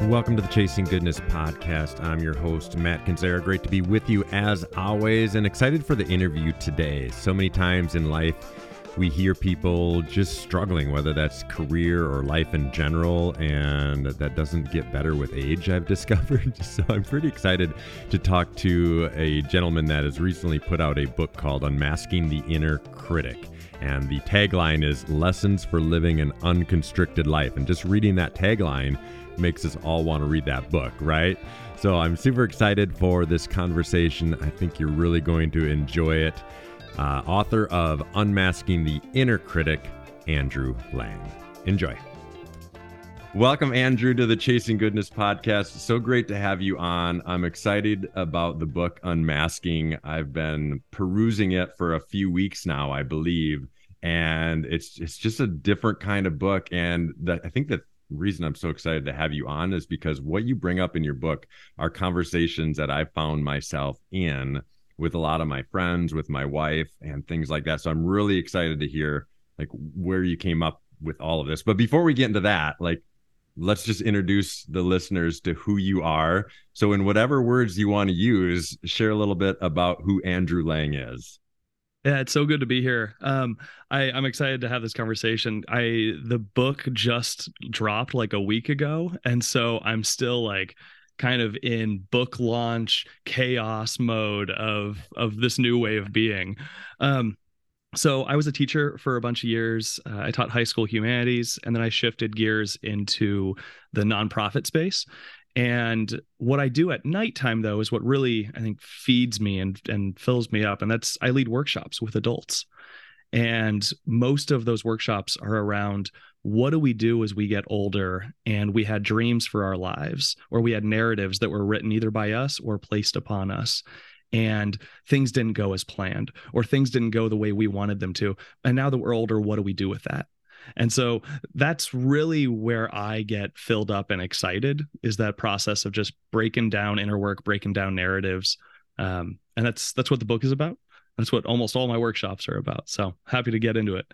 Welcome to the Chasing Goodness podcast. I'm your host, Matt Kinzera. Great to be with you as always and excited for the interview today. So many times in life, we hear people just struggling, whether that's career or life in general, and that doesn't get better with age, I've discovered. So I'm pretty excited to talk to a gentleman that has recently put out a book called Unmasking the Inner Critic. And the tagline is Lessons for Living an Unconstricted Life. And just reading that tagline makes us all want to read that book, right? So I'm super excited for this conversation. I think you're really going to enjoy it uh, author of Unmasking the Inner Critic, Andrew Lang. Enjoy. Welcome, Andrew, to the Chasing Goodness podcast. So great to have you on. I'm excited about the book Unmasking. I've been perusing it for a few weeks now, I believe, and it's it's just a different kind of book. And that I think the reason I'm so excited to have you on is because what you bring up in your book are conversations that I found myself in with a lot of my friends, with my wife, and things like that. So I'm really excited to hear like where you came up with all of this. But before we get into that, like let's just introduce the listeners to who you are. So in whatever words you want to use, share a little bit about who Andrew Lang is. Yeah, it's so good to be here. Um, I, I'm excited to have this conversation. I the book just dropped like a week ago, and so I'm still like kind of in book launch chaos mode of of this new way of being. Um, so I was a teacher for a bunch of years. Uh, I taught high school humanities, and then I shifted gears into the nonprofit space. And what I do at nighttime, though, is what really I think feeds me and and fills me up, and that's I lead workshops with adults. And most of those workshops are around what do we do as we get older? And we had dreams for our lives or we had narratives that were written either by us or placed upon us. And things didn't go as planned or things didn't go the way we wanted them to. And now that we're older what do we do with that and so that's really where i get filled up and excited is that process of just breaking down inner work breaking down narratives. Um, and that's that's what the book is about. That's what almost all my workshops are about. So happy to get into it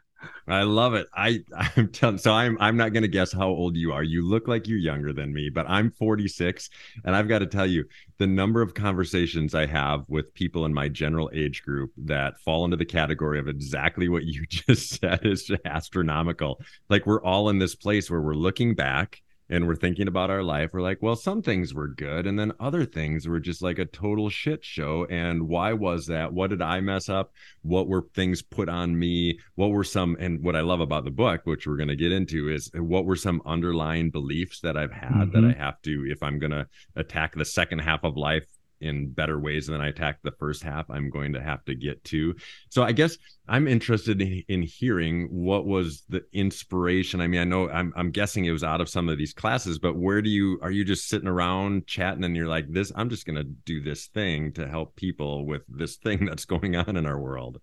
I love it. I I'm telling so I'm I'm not going to guess how old you are. You look like you're younger than me, but I'm 46 and I've got to tell you the number of conversations I have with people in my general age group that fall into the category of exactly what you just said is astronomical. Like we're all in this place where we're looking back and we're thinking about our life, we're like, well, some things were good, and then other things were just like a total shit show. And why was that? What did I mess up? What were things put on me? What were some, and what I love about the book, which we're going to get into, is what were some underlying beliefs that I've had mm-hmm. that I have to, if I'm going to attack the second half of life in better ways than I attacked the first half, I'm going to have to get to. So I guess I'm interested in, in, hearing what was the inspiration. I mean, I know I'm, I'm guessing it was out of some of these classes, but where do you are you just sitting around chatting and you're like, this, I'm just to do this thing to help people with this thing that's going on in our world?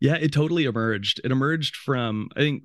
Yeah, it totally emerged. It emerged from, I think,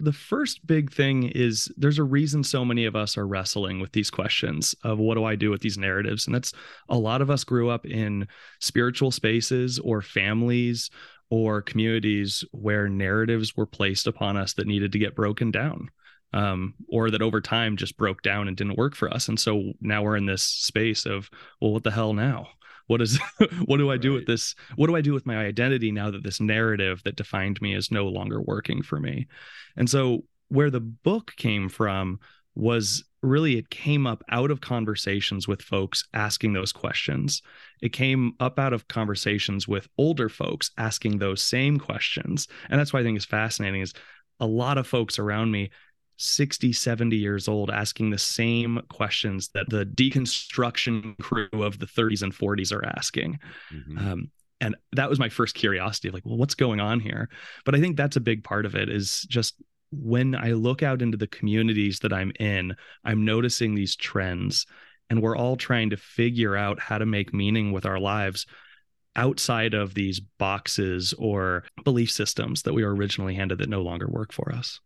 the first big thing is there's a reason so many of us are wrestling with these questions of what do I do with these narratives? And that's a lot of us grew up in spiritual spaces or families or communities where narratives were placed upon us that needed to get broken down. Um, or that over time just broke down and didn't work for us. And so now we're in this space of, well, what the hell now? What is what do i do right. with this what do i do with my identity now that this narrative that defined me is no longer working for me? And so where the book came from was really it came up out of conversations with folks asking those questions. It came up out of conversations with older folks asking those same questions. And that's why i think is fascinating is a lot of folks around me 60, 70 years old asking the same questions that the deconstruction crew of the 30s and 40s are asking. Mm-hmm. Um, and that was my first curiosity of like, well, what's going on here? But I think that's a big part of it is just when I look out into the communities that I'm in, I'm noticing these trends. and we're all trying to figure out how to make meaning with our lives outside of these boxes or belief systems that we were originally handed that no longer work for us.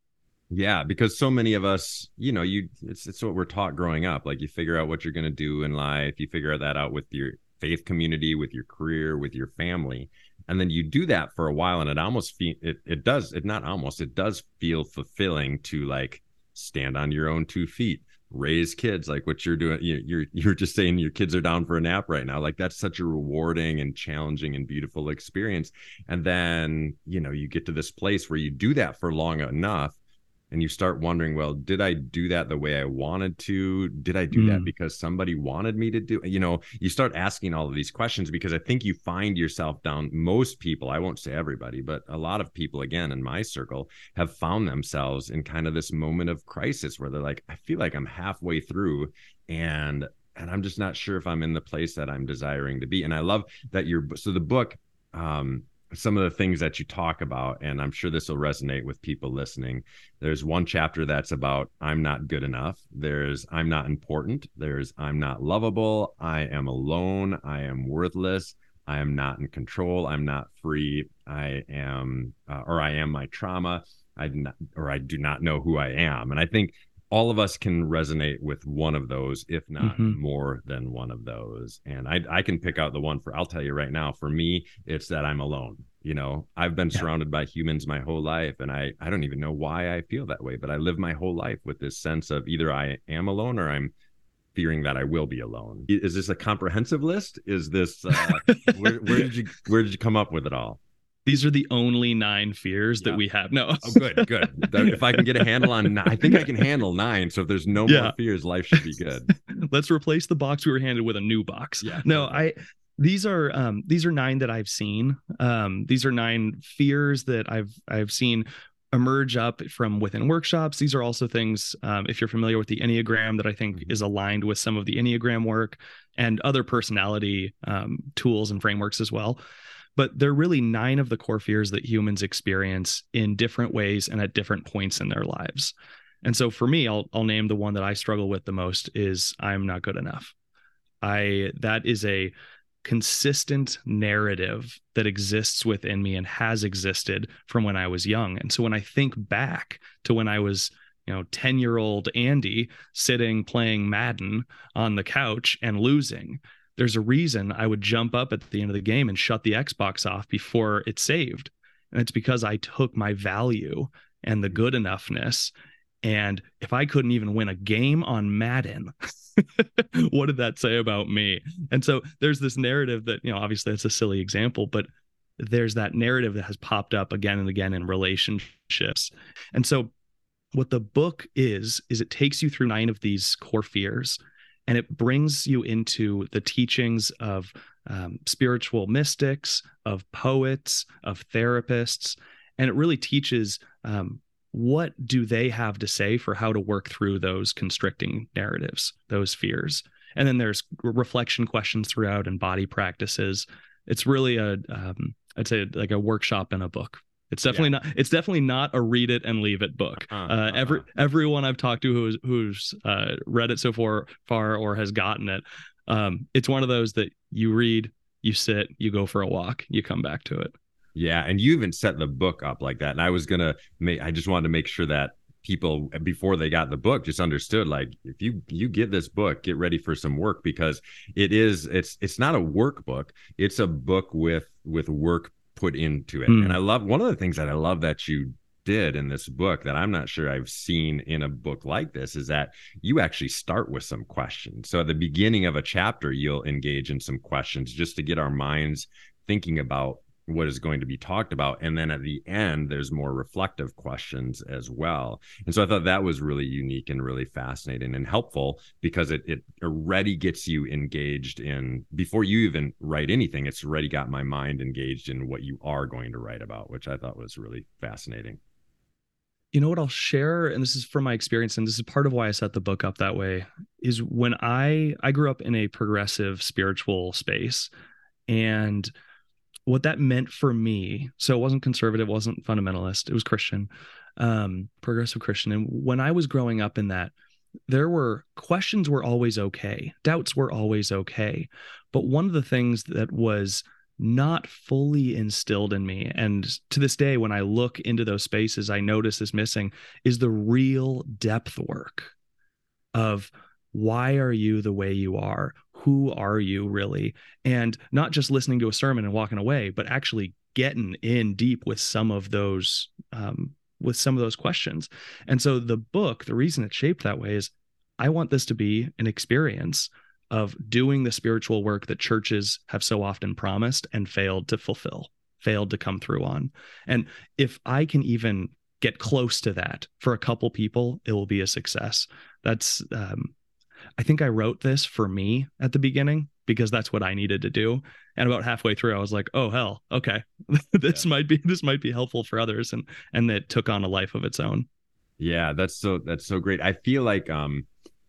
Yeah, because so many of us, you know, you it's it's what we're taught growing up. Like you figure out what you're going to do in life, you figure that out with your faith community, with your career, with your family. And then you do that for a while and it almost feel it it does it not almost it does feel fulfilling to like stand on your own two feet raise kids like what you're doing you're you're just saying your kids are down for a nap right now like that's such a rewarding and challenging and beautiful experience and then you know you get to this place where you do that for long enough and you start wondering well did i do that the way i wanted to? Did i do mm. that because somebody wanted me to do you know you start asking all of these questions because i think you find yourself down most people i won't say everybody but a lot of people again in my circle have found themselves in kind of this moment of crisis where they're like i feel like i'm halfway through and and i'm just not sure if i'm in the place that i'm desiring to be. And i love that you're so the book um some of the things that you talk about and i'm sure this will resonate with people listening. There's one chapter that's about i'm not good enough. There's i'm not important. There's i'm not lovable. I am alone. I am worthless. I am not in control. I'm not free. I am uh, or i am my trauma. I do not or i do not know who i am. And i think all of us can resonate with one of those, if not mm-hmm. more than one of those. And I, I can pick out the one for, I'll tell you right now, for me, it's that I'm alone. You know, I've been yeah. surrounded by humans my whole life, and I, I don't even know why I feel that way, but I live my whole life with this sense of either I am alone or I'm fearing that I will be alone. Is this a comprehensive list? Is this, uh, where, where did you, where did you come up with it all? These are the only nine fears yeah. that we have. No. oh, good, good. If I can get a handle on, I think I can handle nine. So if there's no yeah. more fears, life should be good. Let's replace the box we were handed with a new box. Yeah. No, I. These are um, these are nine that I've seen. Um, these are nine fears that I've I've seen emerge up from within workshops. These are also things, um, if you're familiar with the Enneagram, that I think mm-hmm. is aligned with some of the Enneagram work and other personality um, tools and frameworks as well but they're really nine of the core fears that humans experience in different ways and at different points in their lives. And so for me, I'll I'll name the one that I struggle with the most is I'm not good enough. I that is a consistent narrative that exists within me and has existed from when I was young. And so when I think back to when I was you know 10 year old andy sitting playing madden on the couch and losing there's a reason I would jump up at the end of the game and shut the Xbox off before it saved. And it's because I took my value and the good enoughness. And if I couldn't even win a game on Madden, what did that say about me? And so there's this narrative that, you know, obviously that's a silly example, but there's that narrative that has popped up again and again in relationships. And so what the book is, is it takes you through nine of these core fears and it brings you into the teachings of um, spiritual mystics, of poets, of therapists, and it really teaches um, what do they have to say for how to work through those constricting narratives, those fears. And then there's reflection questions throughout and body practices. It's really a, um, I'd say like a workshop in a book it's definitely yeah. not. It's definitely not a read it and leave it book. Uh-huh, uh, every uh-huh. everyone I've talked to who's who's uh, read it so far far or has gotten it, um, it's one of those that you read, you sit, you go for a walk, you come back to it. Yeah, and you even set the book up like that. And I was gonna make. I just wanted to make sure that people before they got the book just understood like if you you get this book get ready for some work because it is it's it's not a workbook it's a book with with work put into it. Mm. And I love one of the things that I love that you did in this book that I'm not sure I've seen in a book like this is that you actually start with some questions. So at the beginning of a chapter, you'll engage in some questions just to get our minds thinking about what is going to be talked about. And then at the end there's more reflective questions as well. And so i thought that was really unique and really fascinating and helpful because it, it already gets you engaged in before you even write anything it's already got my mind engaged in what you are going to write about which i thought was really fascinating. You know what I'll share and this is from my experience and this is part of why I set the book up that way is when I I grew up in a progressive spiritual space and what that meant for me so it wasn't conservative it wasn't fundamentalist it was christian um progressive christian and when i was growing up in that there were questions were always okay, doubts were always okay. But one of the things that was not fully instilled in me, and to this day, when I look into those spaces, I notice is missing is the real depth work of why are you the way you are? Who are you really? And not just listening to a sermon and walking away, but actually getting in deep with some of those um, with some of those questions. And so the book, the reason it's shaped that way is I want this to be an experience of doing the spiritual work that churches have so often promised and failed to fulfill, failed to come through on. And if I can even get close to that for a couple people, it will be a success. That's um, I think I wrote this for me at the beginning because that's what I needed to do. And about halfway through, I was like, "Oh hell, okay, this yeah. might be this might be helpful for others," and and it took on a life of its own. Yeah, that's so that's so great. I feel like um,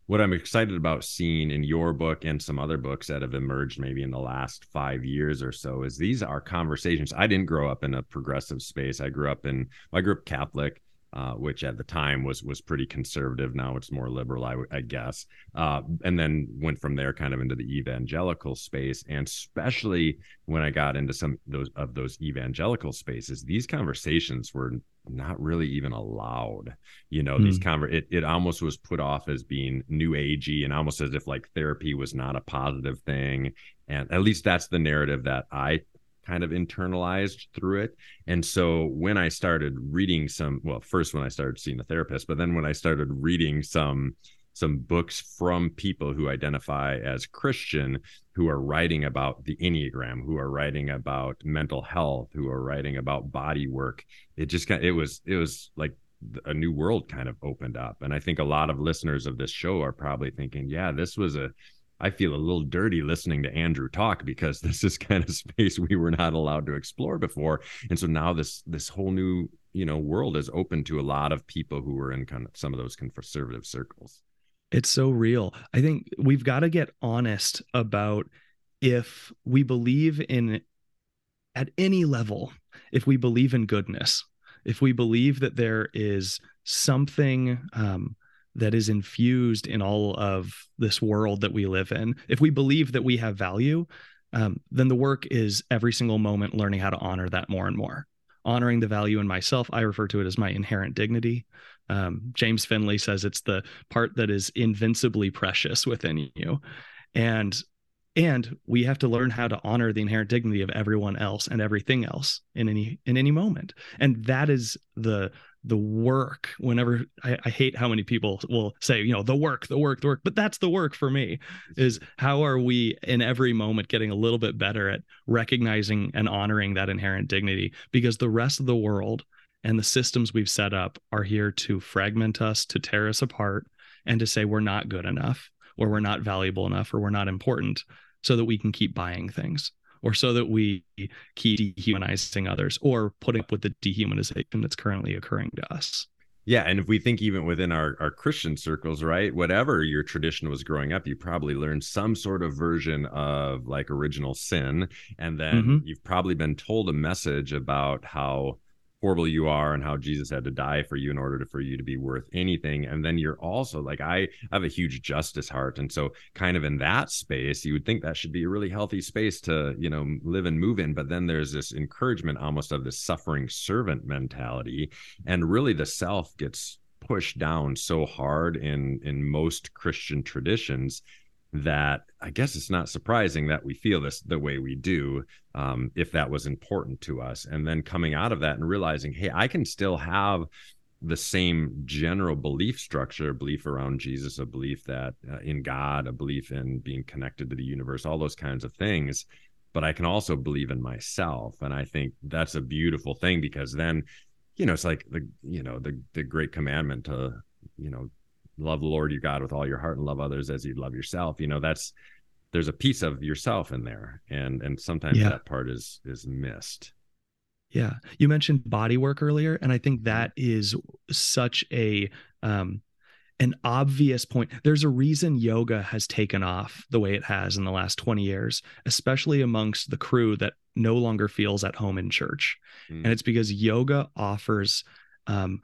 what I'm excited about seeing in your book and some other books that have emerged maybe in the last five years or so is these are conversations. I didn't grow up in a progressive space. I grew up in I grew up Catholic uh, which at the time was was pretty conservative. Now it's more liberal, I, I guess. Uh, and then went from there kind of into the evangelical space, and especially when I got into some those of those evangelical spaces, these conversations were not really even allowed. You know, mm. these hmm. conver it, it almost was put off as being new agey and almost as if like therapy was not a positive thing. And at least that's the narrative that I kind of internalized through it. And so when I started reading some, well, first when I started seeing a therapist, but then when I started reading some some books from people who identify as Christian who are writing about the Enneagram, who are writing about mental health, who are writing about body work. It just kind of, it was it was like a new world kind of opened up. And I think a lot of listeners of this show are probably thinking, yeah, this was a I feel a little dirty listening to Andrew talk because this is kind of space we were not allowed to explore before. And so now this this whole new, you know, world is open to a lot of people who are in kind of some of those conservative circles. It's so real. I think we've got to get honest about if we believe in at any level, if we believe in goodness, if we believe that there is something um, that is infused in all of this world that we live in. If we believe that we have value, um, then the work is every single moment learning how to honor that more and more. Honoring the value in myself, I refer to it as my inherent dignity. Um, James Finley says it's the part that is invincibly precious within you, and and we have to learn how to honor the inherent dignity of everyone else and everything else in any in any moment. And that is the the work whenever I, I, hate how many people will say you know the work the work the work but that's the work for me is how are we in every moment getting a little bit better at recognizing and honoring that inherent dignity? Because the rest of the world and the systems we've set up are here to fragment us to tear us apart and to say we're not good enough or we're not valuable enough or we're not important so that we can keep buying things or so that we keep dehumanizing others or putting up with the dehumanization that's currently occurring to us. Yeah, and if we think even within our, our Christian circles, right, whatever your tradition was growing up, you probably learned some sort of version of like original sin. And then mm-hmm. you've probably been told a message about how horrible you are and how Jesus had to die for you in order to, for you to be worth anything. And then you're also like, I have a huge justice heart. And so, kind of in that space, you would think that should be a really healthy space to, you know, live and move in. But then there's this encouragement almost of this suffering servant mentality. And really, the self gets pushed down so hard in in most Christian traditions that I guess it's not surprising that we feel this the way we do um, if that was important to us. And then coming out of that and realizing, hey, I can still have the same general belief structure, belief around Jesus, a belief that uh, in God, a belief in being connected to the universe, all those kinds of things. But I can also believe in myself. And I think that's a beautiful thing because then, you know, it's like the, you know, the, the great commandment to, you know, love the Lord your God with all your heart and love others as you love yourself. You know, that's there's a piece of yourself in there, and and sometimes yeah. that part is is missed. Yeah, you mentioned body work earlier, and I think that is such a um, an obvious point. There's a reason yoga has taken off the way it has in the last 20 years, especially amongst the crew that no longer feels at home in church. Mm. And it's because yoga offers um,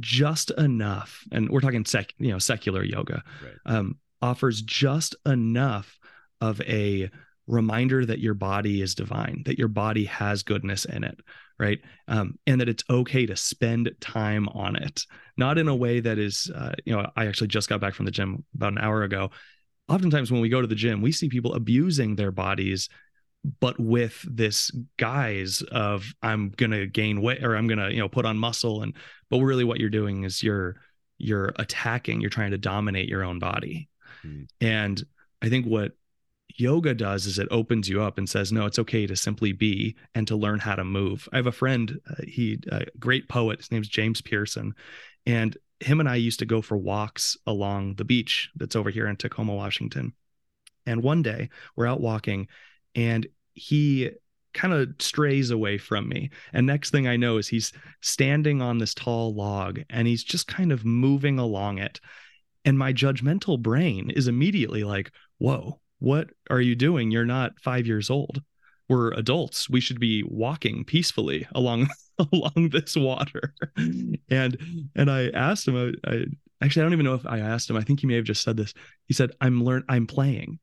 just enough, and we're talking sec, you know, secular yoga, Right. um, offers just enough of a reminder that your body is divine, that your body has goodness in it, right? Um, and that it's okay to spend time on it, not in a way that is, uh, you know, I actually just got back from the gym about an hour ago. Oftentimes, when we go to the gym, we see people abusing their bodies, but with this guise of I'm gonna gain weight or I'm gonna, you know, put on muscle, and but really what you're doing is you're you're attacking, you're trying to dominate your own body, Hmm. and I think what yoga does is it opens you up and says no it's okay to simply be and to learn how to move. I have a friend uh, he a great poet his name's james pearson and him and i used to go for walks along the beach that's over here in tacoma washington. And one day we're out walking and he kind of strays away from me. And next thing i know is he's standing on this tall log and he's just kind of moving along it. And my judgmental brain is immediately like whoa what are you doing? You're not 5 years old. We're adults. We should be walking peacefully along along this water. And and i asked him I, I actually i don't even know if i asked him. I think he may have just said this. He said i'm learn i'm playing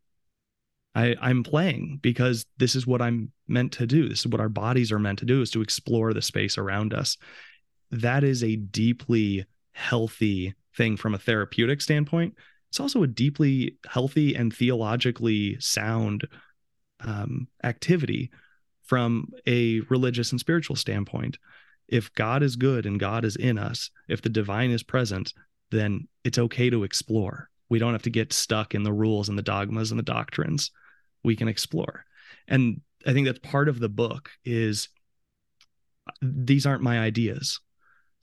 I, I'm playing because this is what I'm meant to do. This is what our bodies are meant to do is to explore the space around us. That is a deeply healthy thing from a therapeutic standpoint. It's also a deeply healthy and theologically sound um, activity from a religious and spiritual standpoint. If God is good and God is in us, if the divine is present, then it's okay to explore. We don't have to get stuck in the rules and the dogmas and the doctrines. We can explore. And I think that's part of the book is these aren't my ideas.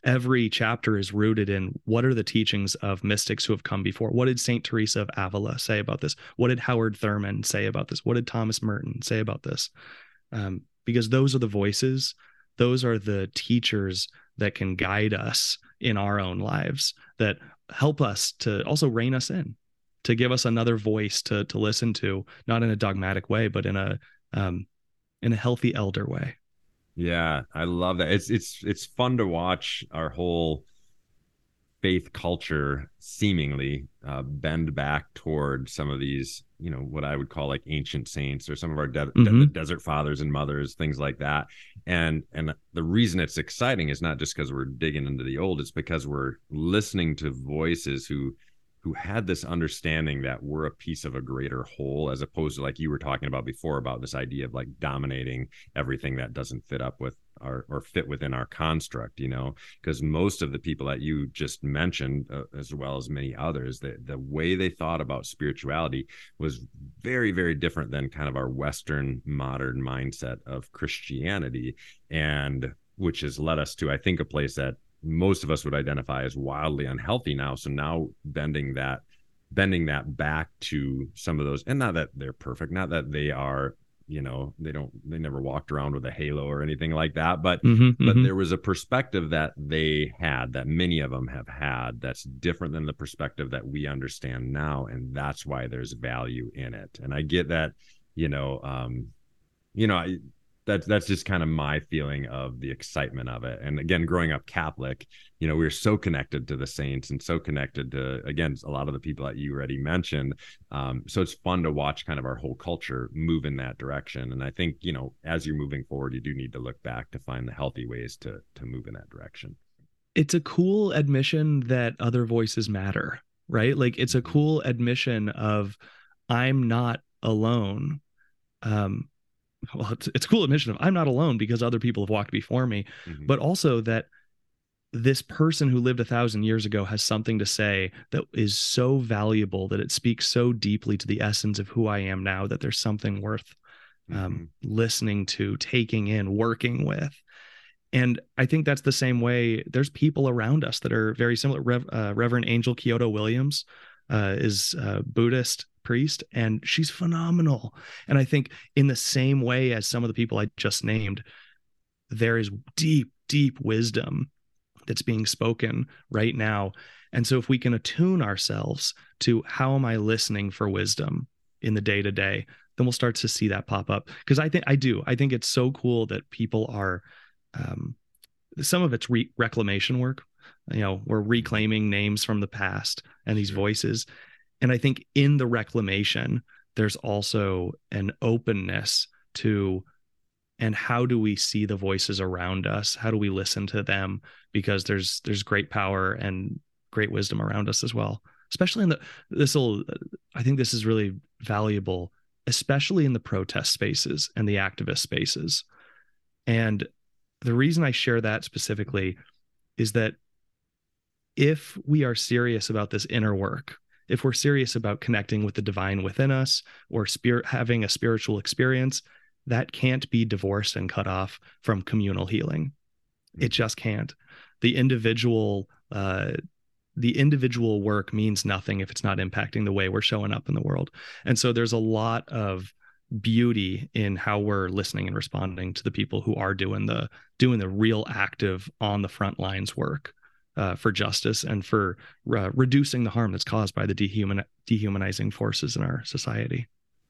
Every chapter is rooted in what are the teachings of mystics who have come before? What did St. Teresa of Avila say about this? What did Howard Thurman say about this? What did Thomas Merton say about this? Um, because those are the voices, those are the teachers that can guide us in our own lives, that help us to also rein us in, to give us another voice to to listen to, not in a dogmatic way, but in a um, in a healthy elder way. Yeah, I love that. It's it's it's fun to watch our whole faith culture seemingly uh, bend back toward some of these, you know, what I would call like ancient saints or some of our de- Mhm. de- desert fathers and mothers, things like that. And and the reason it's exciting is not just because we're digging into the old; it's because we're listening to voices who who had this understanding that we're a piece of a greater whole, as opposed to like you were talking about before about this idea of like dominating everything that doesn't fit up with our or fit within our construct, you know, because most of the people that you just mentioned, uh, as well as many others, the the way they thought about spirituality was very very different than kind of our Western modern mindset of Christianity, and which has led us to I think a place that most of us would identify as wildly unhealthy now. So now bending that bending that back to some of those and not that they're perfect not that they are you know they don't they never walked around with a halo or anything like that but Mhm, but mhm. there was a perspective that they had that many of them have had that's different than the perspective that we understand now and that's why there's value in it and i get that you know um you know I, that's that's just kind of my feeling of the excitement of it. And again growing up catholic you know we were so connected to the saints and so connected to again a lot of the people that you already mentioned. Um, so it's fun to watch kind of our whole culture move in that direction. And i think you know as you're moving forward you do need to look back to find the healthy ways to to move in that direction. It's a cool admission that other voices matter, right? Like it's a cool admission of I'm not alone. Um, well, it's, it's a cool admission of I'm not alone because other people have walked before me, Mhm. but also that this person who lived a thousand years ago has something to say that is so valuable that it speaks so deeply to the essence of who I am now that there's something worth um, listening to, taking in, working with. And I think that's the same way. There's people around us that are very similar. Rev, uh, Reverend Angel Kyodo Williams uh, is a Buddhist priest, and she's phenomenal. And I think in the same way as some of the people I just named, there is deep, deep wisdom that's being spoken right now. And so if we can attune ourselves to how am I listening for wisdom in the day to day, then we'll start to see that pop up. Because I think I do. I think it's so cool that people are um, some of it's re- reclamation work. You know we're reclaiming names from the past and these voices. And i think in the reclamation there's also an openness to and how do we see the voices around us? How do we listen to them? Because there's there's great power and great wisdom around us as well especially in the this will i think this is really valuable especially in the protest spaces and the activist spaces. And the reason i share that specifically is that if we are serious about this inner work if we're serious about connecting with the divine within us or spirit having a spiritual experience that can't be divorced and cut off from communal healing. It mm. just can't. The individual uh, the individual work means nothing if it's not impacting the way we're showing up in the world. And so there's a lot of beauty in how we're listening and responding to the people who are doing the doing the real active on the front lines work uh, for justice and for uh, reducing the harm that's caused by the dehuman dehumanizing forces in our society.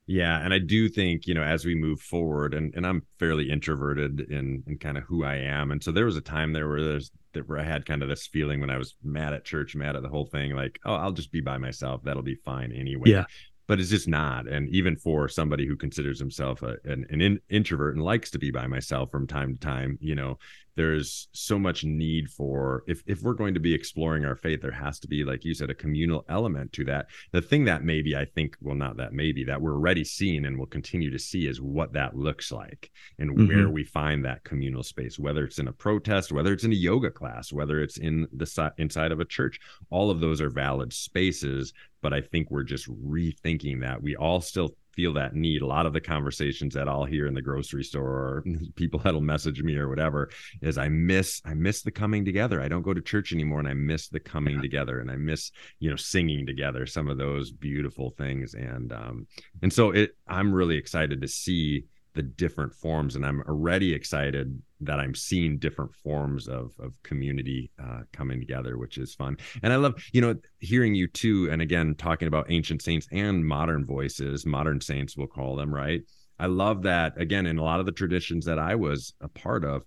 Yeah, and I do think you know as we move forward, and and I'm fairly introverted in in kind of who I am, and so there was a time there where there's where I had kind of this feeling when I was mad at church, mad at the whole thing, like oh I'll just be by myself, that'll be fine anyway. Yeah but it's just not. And even for somebody who considers himself a, an, an in, introvert and likes to be by myself from time to time, you know, there's so much need for if if we're going to be exploring our faith, there has to be, like you said, a communal element to that. The thing that maybe I think, well, not that maybe that we're already seeing and will continue to see is what that looks like and mm-hmm. where we find that communal space, whether it's in a protest, whether it's in a yoga class, whether it's in the inside of a church. All of those are valid spaces but I think we're just rethinking that. We all still feel that need. A lot of the conversations that I'll hear in the grocery store or people that'll message me or whatever is I miss I miss the coming together. I don't go to church anymore and I miss the coming yeah. together and I miss, you know, singing together, some of those beautiful things. And um and so it I'm really excited to see the different forms and i'm already excited that i'm seeing different forms of of community uh, coming together which is fun. And i love you know hearing you too and again talking about ancient saints and modern voices modern saints we'll call them right? I love that again in a lot of the traditions that i was a part of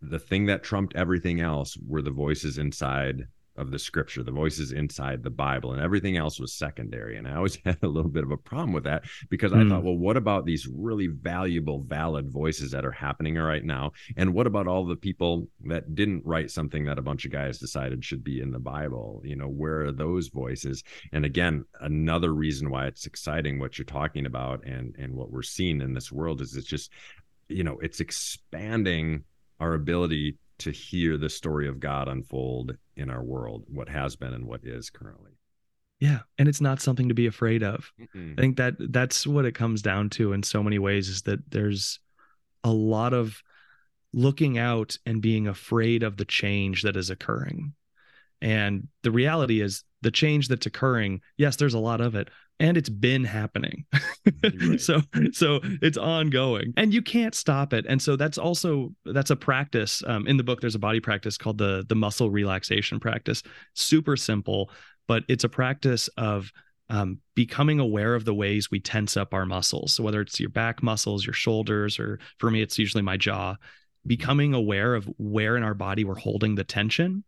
the thing that trumped everything else were the voices inside of the scripture, the voices inside the Bible, and everything else was secondary. And I always had a little bit of a problem with that because mm. I thought, hmm. well, what about these really valuable, valid voices that are happening right now? And what about all the people that didn't write something that a bunch of guys decided should be in the Bible? You know, where are those voices? And again, another reason why it's exciting what you're talking about and and what we're seeing in this world is it's just, you know, it's expanding our ability to hear the story of God unfold in our world, what has been and what is currently. Yeah, and it's not something to be afraid of. Mm-mm. I think that that's what it comes down to in so many ways is that there's a lot of looking out and being afraid of the change that is occurring. And the reality is the change that's occurring, yes, there's a lot of it, and it's been happening. Right. so so it's ongoing. And you can't stop it. And so that's also that's a practice um, in the book there's a body practice called the the muscle relaxation practice. Super simple but it's a practice of um, becoming aware of the ways we tense up our muscles. So whether it's your back muscles your shoulders or for me it's usually my jaw. Becoming aware of where in our body we're holding the tension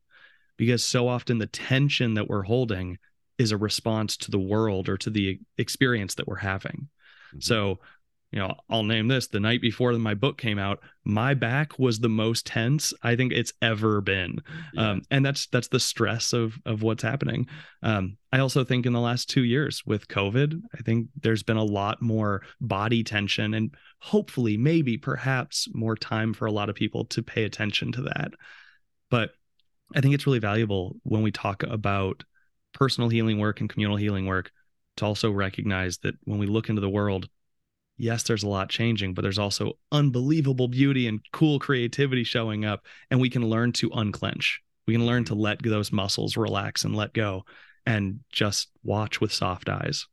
because so often the tension that we're holding is a response to the world or to the experience that we're having. Mm-hmm. So, you know, I'll name this the night before my book came out, my back was the most tense I think it's ever been. Yeah. Um, and that's that's the stress of of what's happening. Um, I also think in the last two years with COVID, I think there's been a lot more body tension and hopefully, maybe, perhaps more time for a lot of people to pay attention to that. But I think it's really valuable when we talk about personal healing work and communal healing work to also recognize that when we look into the world, yes, there's a lot changing, but there's also unbelievable beauty and cool creativity showing up. And we can learn to unclench. We can learn to let those muscles relax and let go and just watch with soft eyes.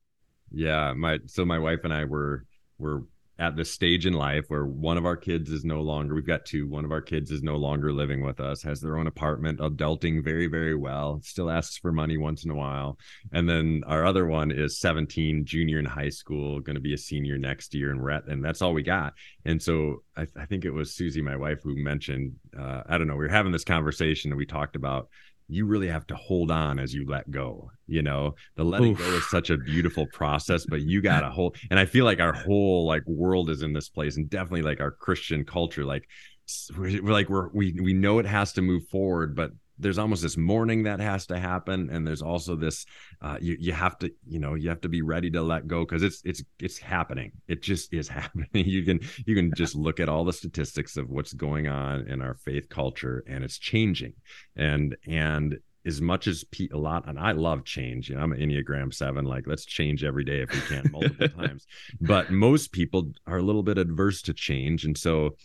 Yeah. My so my wife and I were were at this stage in life where one of our kids is no longer we've got two one of our kids is no longer living with us has their own apartment adulting very very well still asks for money once in a while. And then our other one is 17 junior in high school going to be a senior next year and we're at, and that's all we got. And so I, I think it was susie my wife who mentioned uh, i don't know we were having this conversation and we talked about you really have to hold on as you let go. You know, the letting Oof. go is such a beautiful process, but you got to hold. And I feel like our whole like world is in this place, and definitely like our Christian culture, like we're, we're like we're we we know it has to move forward, but there's almost this mourning that has to happen and there's also this uh, you you have to you know you have to be ready to let go because it's it's it's happening. It just is happening. You can you can just look at all the statistics of what's going on in our faith culture and it's changing. And and as much as Pete a lot and i love change you know i'm an enneagram 7 like let's change every day if we can multiple times. But most people are a little bit adverse to change and so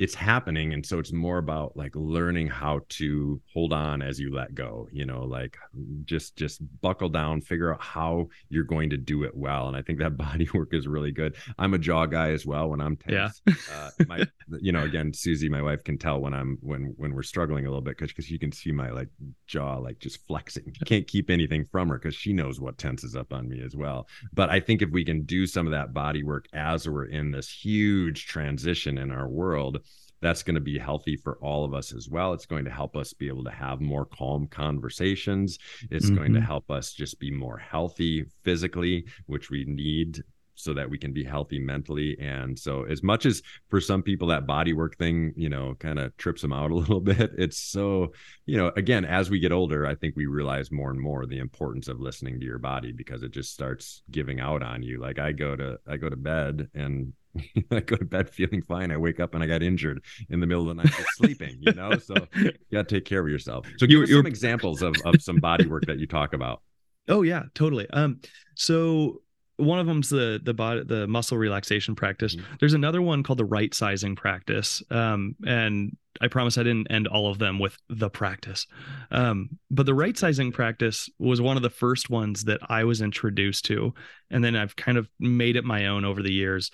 it's happening and so it's more about like learning how to hold on as you let go you know like just just buckle down figure out how you're going to do it well and i think that body work is really good. I'm a jaw guy as well when i'm tense. Yeah. uh, my you know again susie my wife can tell when i'm when when we're struggling a little bit because because you can see my like jaw like just flexing. You can't keep anything from her because she knows what tenses up on me as well. But i think if we can do some of that body work as we're in this huge transition in our world that's going to be healthy for all of us as well. It's going to help us be able to have more calm conversations. It's mm-hmm. going to mm-hmm. help us just be more healthy physically, which we need so that we can be healthy mentally. And so, as much as for some people that body work thing, you know, kind of trips them out a little bit, it's so, you know, again, as we get older, I think we realize more and more the importance of listening to your body because it just starts giving out on you. Like I go to I go to bed and I go to bed feeling fine. I wake up and I got injured in the middle of the night sleeping, you know? So you got to take care of yourself. So give us some examples of, of some body work that you talk about. Oh yeah, totally. Um, so one of them's the the body the muscle relaxation practice. Mm-hmm. There's another one called the right sizing practice. Um, and I promise I didn't end all of them with the practice. Um, but the right sizing practice was one of the first ones that I was introduced to, and then I've kind of made it my own over the years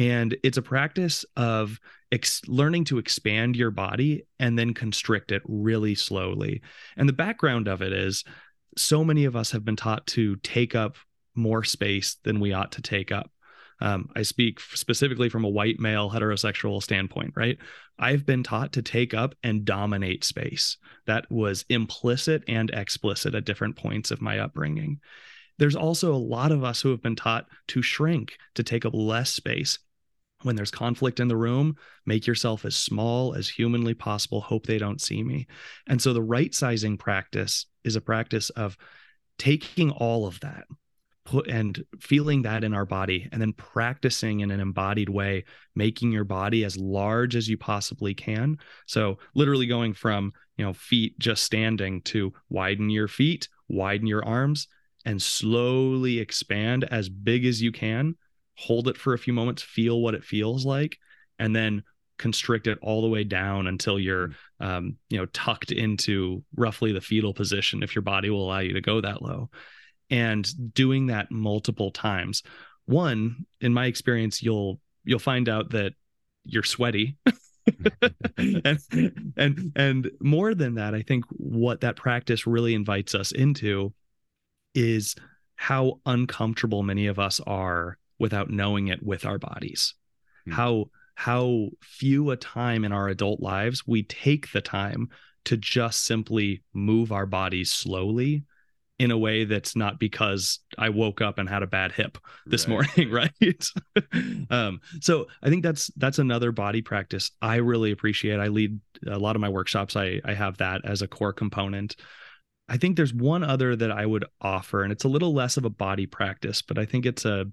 and it's a practice of ex- learning to expand your body and then constrict it really slowly and the background of it is so many of us have been taught to take up more space than we ought to take up um, I speak specifically from a white male heterosexual standpoint, right? I've been taught to take up and dominate space. That was implicit and explicit at different points of my upbringing. There's also a lot of us who have been taught to shrink, to take up less space. When there's conflict in the room, make yourself as small as humanly possible. Hope they don't see me. And so the right sizing practice is a practice of taking all of that put and feeling that in our body and then practicing in an embodied way making your body as large as you possibly can so literally going from you know feet just standing to widen your feet widen your arms and slowly expand as big as you can. Hold it for a few moments, feel what it feels like, and then constrict it all the way down until you're mm. um, you know tucked into roughly the fetal position if your body will allow you to go that low. And doing that multiple times. One in my experience you'll you'll find out that you're sweaty. And and and more than that i think what that practice really invites us into is how uncomfortable many of us are without knowing it with our bodies. Hmm. How how few a time in our adult lives we take the time to just simply move our bodies slowly in a way that's not because I woke up and had a bad hip this right. morning, right? um, so I think that's that's another body practice I really appreciate. I lead a lot of my workshops. I I have that as a core component. I think there's one other that I would offer, and it's a little less of a body practice, but I think it's a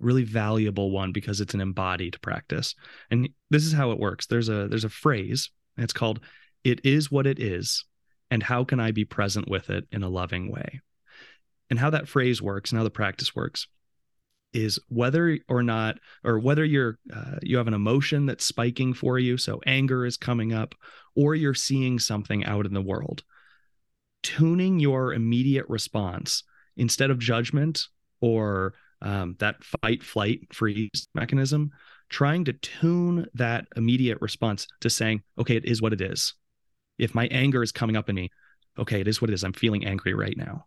really valuable one because it's an embodied practice. And this is how it works. There's a there's a phrase, it's called "It is what it is," and how can I be present with it in a loving way? And how that phrase works and how the practice works is whether or not or whether you're uh, you have an emotion that's spiking for you so anger is coming up or you're seeing something out in the world tuning your immediate response instead of judgment or um, that fight, flight, freeze mechanism, trying to tune that immediate response to saying, okay, it is what it is. If my anger is coming up in me, okay, it is what it is. I'm feeling angry right now.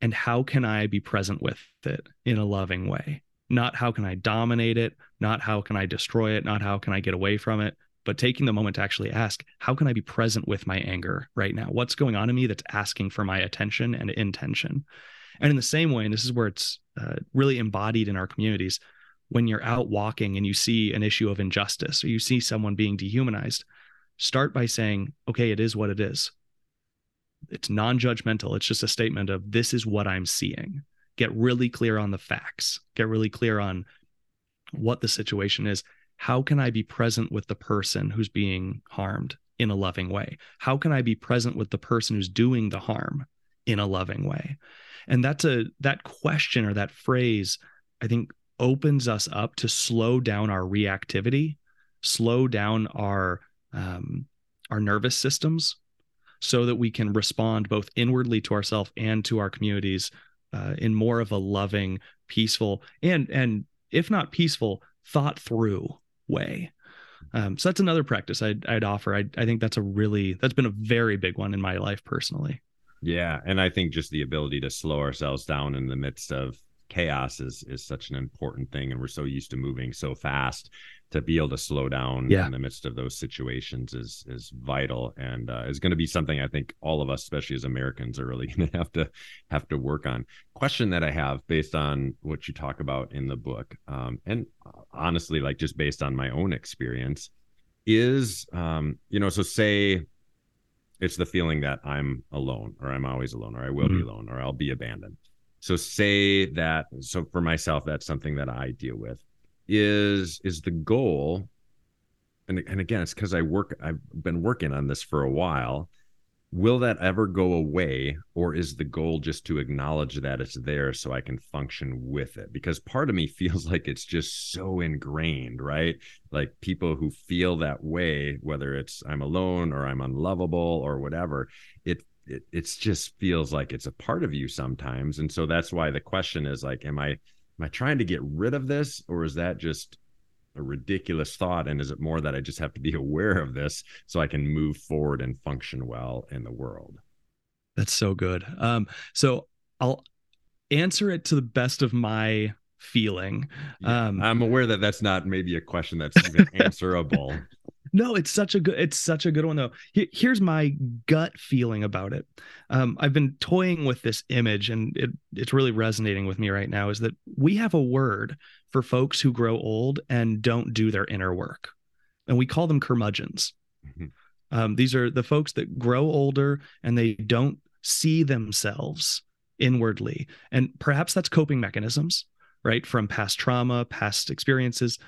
And how can I be present with it in a loving way? Not how can I dominate it, not how can I destroy it, not how can I get away from it, but taking the moment to actually ask, how can I be present with my anger right now? What's going on in me that's asking for my attention and intention? And in the same way, and this is where it's uh, really embodied in our communities, when you're out walking and you see an issue of injustice or you see someone being dehumanized, start by saying, okay, it is what it is. It's non judgmental. It's just a statement of this is what I'm seeing. Get really clear on the facts, get really clear on what the situation is. How can I be present with the person who's being harmed in a loving way? How can I be present with the person who's doing the harm in a loving way? And that's a that question or that phrase, I think opens us up to slow down our reactivity, slow down our um, our nervous systems, so that we can respond both inwardly to ourselves and to our communities uh, in more of a loving, peaceful, and and if not peaceful, thought through way. Um, so that's another practice I'd, I'd offer. I, I think that's a really that's been a very big one in my life personally. Yeah, and I think just the ability to slow ourselves down in the midst of chaos is is such an important thing, and we're so used to moving so fast to be able to slow down yeah. in the midst of those situations is is vital and uh, is going to be something I think all of us, especially as Americans, are really going to have to have to work on. Question that I have based on what you talk about in the book, um, and uh, honestly, like just based on my own experience, is um, you know, so say it's the feeling that I'm alone, or I'm always alone, or I will mm-hmm. be alone, or I'll be abandoned. So say that. So for myself, that's something that I deal with is is the goal and and again it's because i work i've been working on this for a while will that ever go away or is the goal just to acknowledge that it's there so i can function with it? Because part of me feels like it's just so ingrained right? Like people who feel that way whether it's i'm alone or i'm unlovable or whatever it it it's just feels like it's a part of you sometimes. And so that's why the question is like am i am I trying to get rid of this or is that just a ridiculous thought and is it more that I just have to be aware of this so I can move forward and function well in the world? That's so good. Um so I'll answer it to the best of my feeling. Yeah, um I'm aware that that's not maybe a question that's even answerable. No, it's such a good it's such a good one though. Here's my gut feeling about it. Um, I've been toying with this image, and it, it's really resonating with me right now. Is that we have a word for folks who grow old and don't do their inner work, and we call them curmudgeons. Mm-hmm. Um, these are the folks that grow older and they don't see themselves inwardly, and perhaps that's coping mechanisms, right, from past trauma, past experiences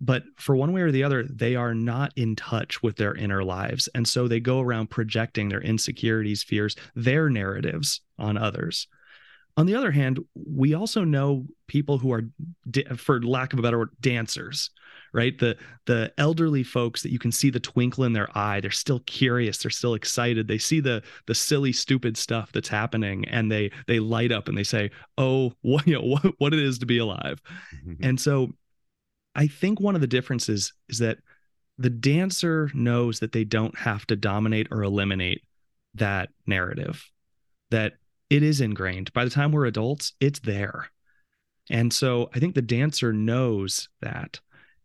but for one way or the other they are not in touch with their inner lives. And so they go around projecting their insecurities fears their narratives on others. On the other hand we also know people who are for lack of a better word dancers right? The the elderly folks that you can see the twinkle in their eye they're still curious they're still excited. They see the the silly stupid stuff that's happening and they they light up and they say oh what you know what, what it is to be alive. Mm-hmm. And so I think one of the differences is that the dancer knows that they don't have to dominate or eliminate that narrative, that it is ingrained. By the time we're adults, it's there. And so I think the dancer knows that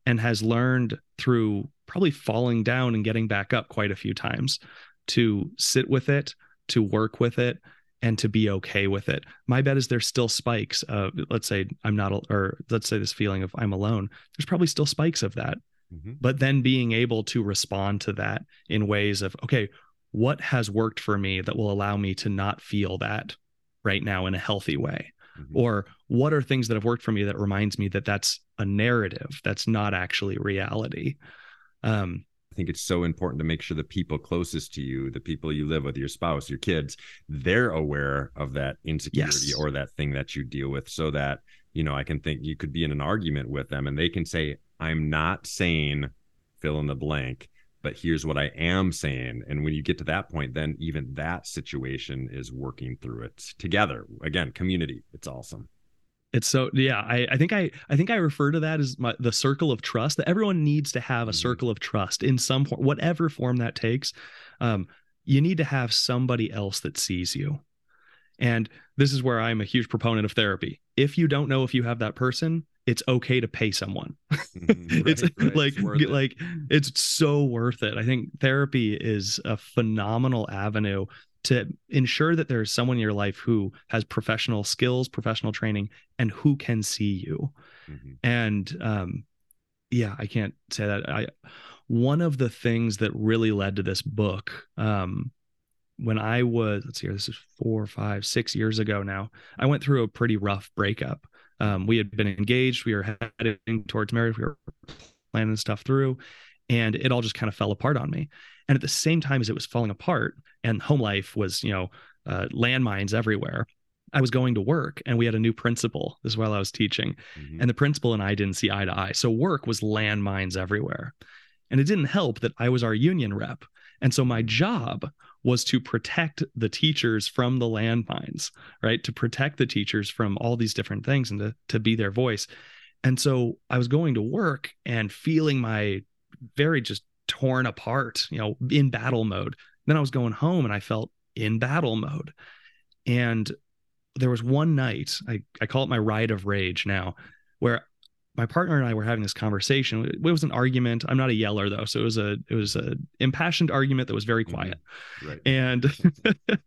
and has learned through probably falling down and getting back up quite a few times to sit with it, to work with it, and to be okay with it. My bet is there's still spikes. Uh, let's say I'm not, or let's say this feeling of I'm alone. There's probably still spikes of that. Mm-hmm. But then being able to respond to that in ways of, okay, what has worked for me that will allow me to not feel that right now in a healthy way? Mm-hmm. Or what are things that have worked for me that reminds me that that's a narrative, that's not actually reality? Um, I think it's so important to make sure the people closest to you, the people you live with, your spouse, your kids, they're aware of that insecurity yes. or that thing that you deal with so that, you know, I can think you could be in an argument with them and they can say, I'm not saying fill in the blank, but here's what I am saying. And when you get to that point, then even that situation is working through it together. Again, community. It's awesome it's so yeah I, I think i i think i refer to that as my, the circle of trust that everyone needs to have a mm-hmm. circle of trust in some form whatever form that takes um, you need to have somebody else that sees you and this is where i'm a huge proponent of therapy if you don't know if you have that person it's okay to pay someone. Mhm. it's Right, right. like It's worth it. like it's so worth it. I think therapy is a phenomenal avenue to ensure that there's someone in your life who has professional skills, professional training, and who can see you. Mhm. And um, yeah, I can't say that. I one of the things that really led to this book, um, when I was let's see here, this is four, five, six years ago now. I went through a pretty rough breakup. Um, we had been engaged, we were heading towards marriage, we were planning stuff through, and it all just kind of fell apart on me. And at the same time as it was falling apart, and home life was, you know, uh, landmines everywhere. I was going to work, and we had a new principal. This is while I was teaching, Mhm. and the principal and I didn't see eye to eye. So work was landmines everywhere. And it didn't help that I was our union rep. And so my job was to protect the teachers from the landmines, right? To protect the teachers from all these different things and to, to be their voice. And so I was going to work and feeling my very just torn apart, you know, in battle mode. Then I was going home and I felt in battle mode. And there was one night, I, I call it my ride of rage now, where my partner and I were having this conversation. It was an argument. I'm not a yeller though, so it was a it was a impassioned argument that was very Mhm. quiet. Right. And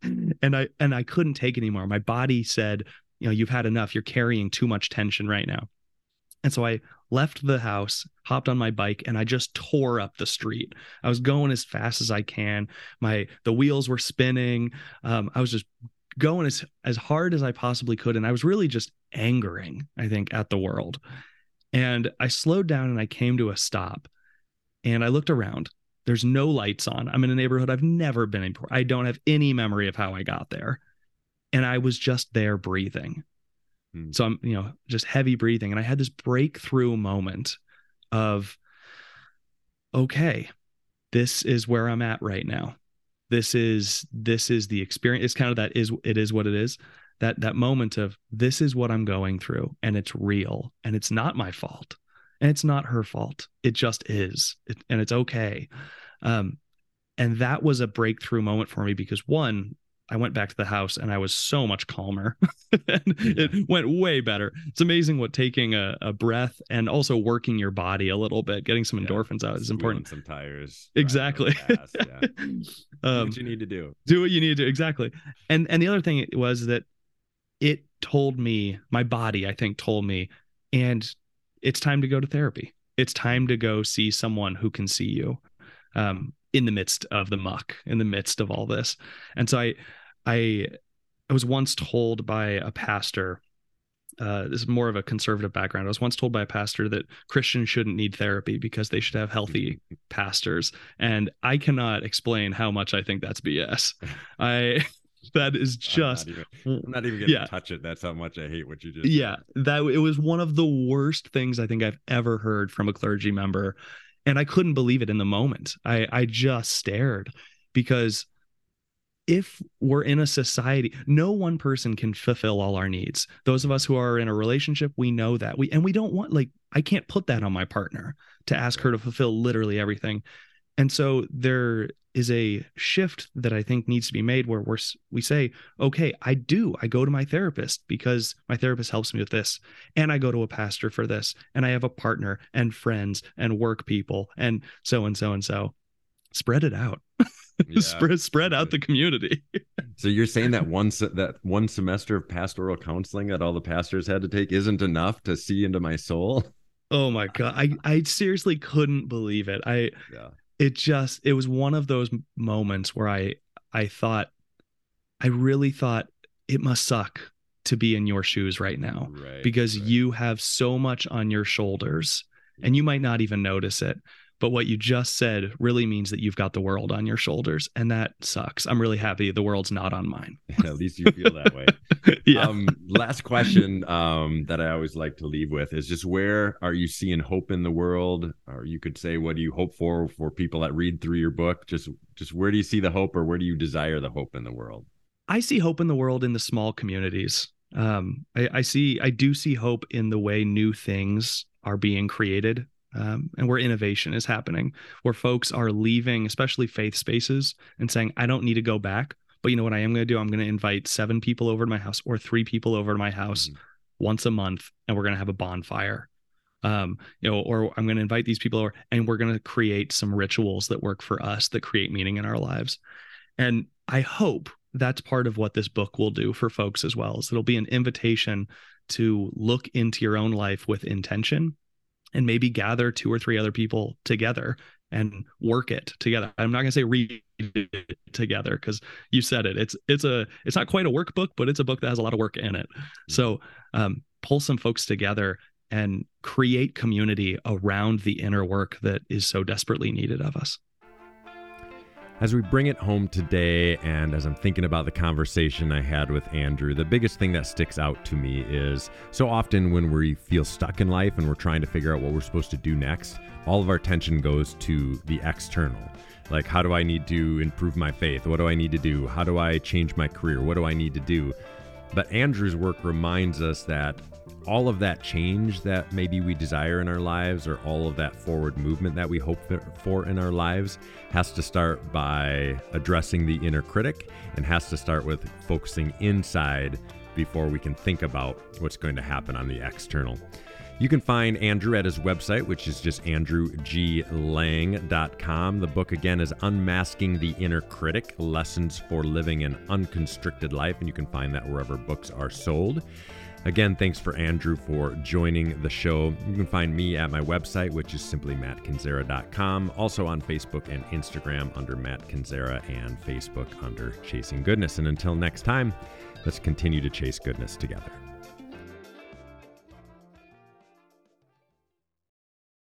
and I and I couldn't take anymore. My body said, you know, you've had enough. You're carrying too much tension right now. And so I left the house, hopped on my bike, and I just tore up the street. I was going as fast as I can. My the wheels were spinning. Um, I was just going as as hard as I possibly could, and I was really just angering, I think, at the world. And I slowed down and I came to a stop, and I looked around. There's no lights on. I'm in a neighborhood I've never been in. I don't have any memory of how I got there, and I was just there breathing. Hmm. So I'm, you know, just heavy breathing. And I had this breakthrough moment of, okay, this is where I'm at right now. This is this is the experience. It's kind of that is it is what it is. That that moment of this is what I'm going through, and it's real, and it's not my fault, and it's not her fault. It just is, it, and it's okay. Um, and that was a breakthrough moment for me because one, I went back to the house and I was so much calmer. and It went way better. It's amazing what taking a, a breath and also working your body a little bit, getting some Yeah. endorphins out is important. Some tires. Exactly. fast, yeah. Do um, what you need to do. do what you need to exactly. And and the other thing was that it told me, my body, I think, told me, and it's time to go to therapy. It's time to go see someone who can see you um, in the midst of the muck, in the midst of all this. And so I, I, I was once told by a pastor. Uh, this is more of a conservative background. I was once told by a pastor that Christians shouldn't need therapy because they should have healthy pastors, and I cannot explain how much I think that's BS. I that is just I'm not even, I'm not even gonna Yeah. touch it. That's how much I hate what you just. yeah said. that it was one of the worst things i think i've ever heard from a clergy member and i couldn't believe it in the moment i i just stared because if we're in a society no one person can fulfill all our needs. Those of us who are in a relationship we know that. We and we don't want like i can't put that on my partner to ask her to fulfill literally everything. And so there is a shift that i think needs to be made where we're we say okay i do. I go to my therapist because my therapist helps me with this. And i go to a pastor for this. And i have a partner and friends and work people and so and so and so. Spread it out Yeah. spread spread out the community So you're saying that one that one semester of pastoral counseling that all the pastors had to take isn't enough to see into my soul? oh my god i i seriously couldn't believe it i Yeah. it just it was one of those moments where i i thought i really thought it must suck to be in your shoes right now Right. because right. you have so much on your shoulders and you might not even notice it but what you just said really means that you've got the world on your shoulders and that sucks i'm really happy the world's not on mine At least you feel that way. yeah Um, last question um, that I always like to leave with is just where are you seeing hope in the world? Or you could say, what do you hope for for people that read through your book? Just just where do you see the hope, or where do you desire the hope in the world? I see hope in the world in the small communities. Um, I, I see, I do see hope in the way new things are being created, um, and where innovation is happening, where folks are leaving, especially faith spaces, and saying, "I don't need to go back." But you know what I am going to do? I'm going to invite seven people over to my house or three people over to my house. Mhm. once a month and we're going to have a bonfire um, you know, or I'm going to invite these people over and we're going to create some rituals that work for us that create meaning in our lives. And I hope that's part of what this book will do for folks as well. Is it'll be an invitation to look into your own life with intention and maybe gather two or three other people together and work it together. I'm not going to say read it together because you said it. It's it's a it's not quite a workbook, but it's a book that has a lot of work in it. Mm-hmm. So um, pull some folks together and create community around the inner work that is so desperately needed of us. As we bring it home today, and as I'm thinking about the conversation I had with Andrew, the biggest thing that sticks out to me is so often when we feel stuck in life and we're trying to figure out what we're supposed to do next, all of our attention goes to the external. Like, how do I need to improve my faith? What do I need to do? How do I change my career? What do I need to do? But Andrew's work reminds us that all of that change that maybe we desire in our lives or all of that forward movement that we hope for in our lives has to start by addressing the inner critic and has to start with focusing inside before we can think about what's going to happen on the external. You can find Andrew at his website, which is just andrewglang.com. The book, again, is Unmasking the Inner Critic Lessons for Living an Unconstricted Life, and you can find that wherever books are sold. Again, thanks for Andrew for joining the show. You can find me at my website, which is simply mattkinzera.com. Also on Facebook and Instagram under Matt Kinzera and Facebook under Chasing Goodness. And until next time, let's continue to chase goodness together.